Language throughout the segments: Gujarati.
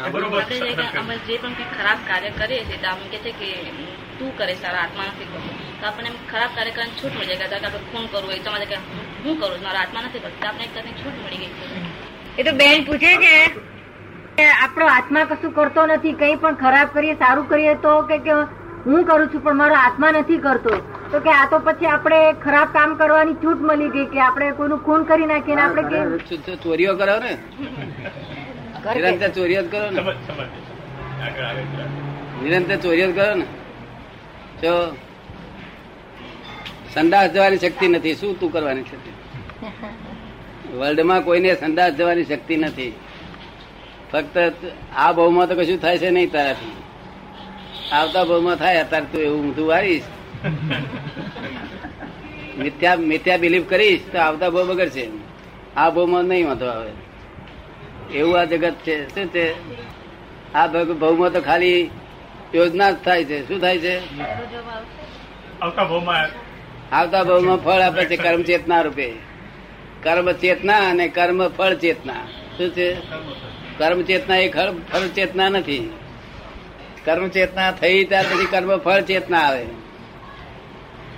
આપણે જે કે અમે જે પણ કંઈ ખરાબ કાર્ય કરીએ છીએ તો આમ કે છે કે તું કરે સારા આત્મા નથી કરતો. તો આપણને ખરાબ કાર્ય કરવાની છૂટ મળી જાય કે આપણે ફોન કરવો હોય તો કે હું કરું છું મારા આત્મા નથી કરતો. આપણે કરીને છૂટ મળી ગઈ. એ તો બેન પૂછે છે કે આપણો આત્મા કશું કરતો નથી કંઈ પણ ખરાબ કરીએ સારું કરીએ તો કે હું કરું છું પણ મારો આત્મા નથી કરતો. તો કે આ તો પછી આપણે ખરાબ કામ કરવાની છૂટ મળી ગઈ કે આપણે કોઈનું ખૂન કરી નાખીએ આપણે ચોરીઓ કરો ને. નિરંતર ચોરીઓ કરો ને. નિરંતર ચોરીઓ કરો ને. જો સંદાસ જવાની શક્તિ નથી શું તું કરવાની શક્તિ વર્લ્ડમાં કોઈને સંદાસ જવાની શક્તિ નથી. ફક્ત આ બહુમાં તો કશું થાય છે નહીં તારાથી. આવતા બહુમાં થાય અત્યારે તું એવું ઊંધું વારીશ મિથ્યા મિથ્યા બિલીફ કરીશ તો આવતા બહુ બગડશે. આ બહુમાં નહીં વાંધો આવે. એવું આ જગત છે. શું છે? આ ભવમાં તો ખાલી યોજના જ થાય છે. શું થાય છે? આવતા ભવમાં ફળ આપે છે કર્મ ચેતના રૂપે. કર્મ ચેતના અને કર્મ ફળ ચેતના. શું છે? કર્મ ચેતના એ ફળ ચેતના નથી. કર્મ ચેતના થઈ ત્યાર પછી કર્મ ફળ ચેતના આવે.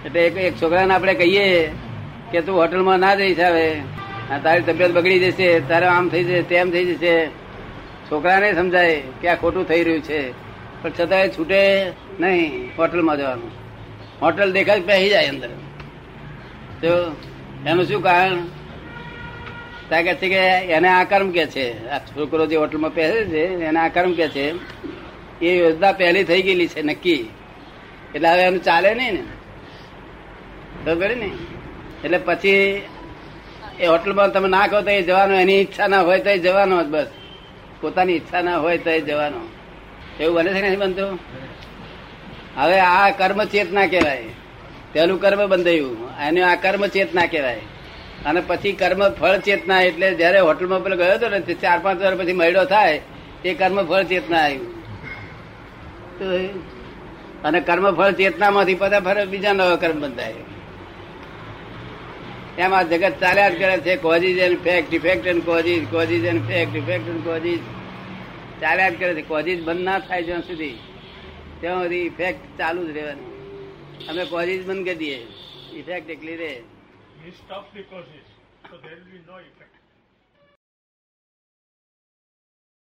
એટલે એક એક છોકરાને આપણે કહીએ કે તું હોટલમાં ના જઈશ હવે. આ તારી તબિયત બગડી જશે, તારે આમ થઈ જશે, તેમ થઈ જશે. છોકરાને સમજાય કે આ ખોટું થઈ રહ્યું છે. પણ છતાંય છૂટે નહીં હોટલમાં જવાનું. હોટલ દેખાય પહેરી જાય અંદર. તો એનું શું કારણ? ત્યાં છે કે એને આ કર્મ કે છે. આ છોકરો જે હોટલમાં પહેરે છે, એને આ કર્મ કે છે. એ યોજના પહેલી થઈ ગયેલી છે, નક્કી. એટલે હવે એનું ચાલે નહીં ને? બરાબર ને? એટલે પછી એ હોટલમાં તમે ના કહો તો એ જવાનું, એની ઈચ્છા ના હોય તો એ જવાનો જ બસ. પોતાની ઈચ્છા ના હોય તો એ જવાનો. એવું બને છે ને બનતું? હવે આ કર્મ ચેતના કહેવાય. પેલું કર્મ બંધાયું. એને આ કર્મ ચેતના કહેવાય. અને પછી કર્મ ફળ ચેતના એટલે જયારે હોટલમાં પેલો ગયો હતો ને ચાર પાંચ વાર પછી મહિડો થાય એ કર્મ ફળ ચેતના આવ્યું. અને કર્મ ફળ ચેતનામાંથી પાછા ફરે, બીજા નવા કર્મ બંધાય. એમ જગત ચાલ્યા જ કરે છે causes and fact effect and causes causes and fact effect and causes. ચાલ્યા જ કરે છે કોઝિઝ બંધ ના થાય જ્યાં સુધી ત્યાં સુધી ઇફેક્ટ ચાલુ જ રહેવાની. અમે કોઝિસ બંધ કરી દઈએ ઇફેક્ટ એકલી રહે. The causes, so there will be no effect.